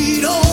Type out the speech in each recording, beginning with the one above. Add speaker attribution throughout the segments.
Speaker 1: don't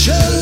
Speaker 1: Teacher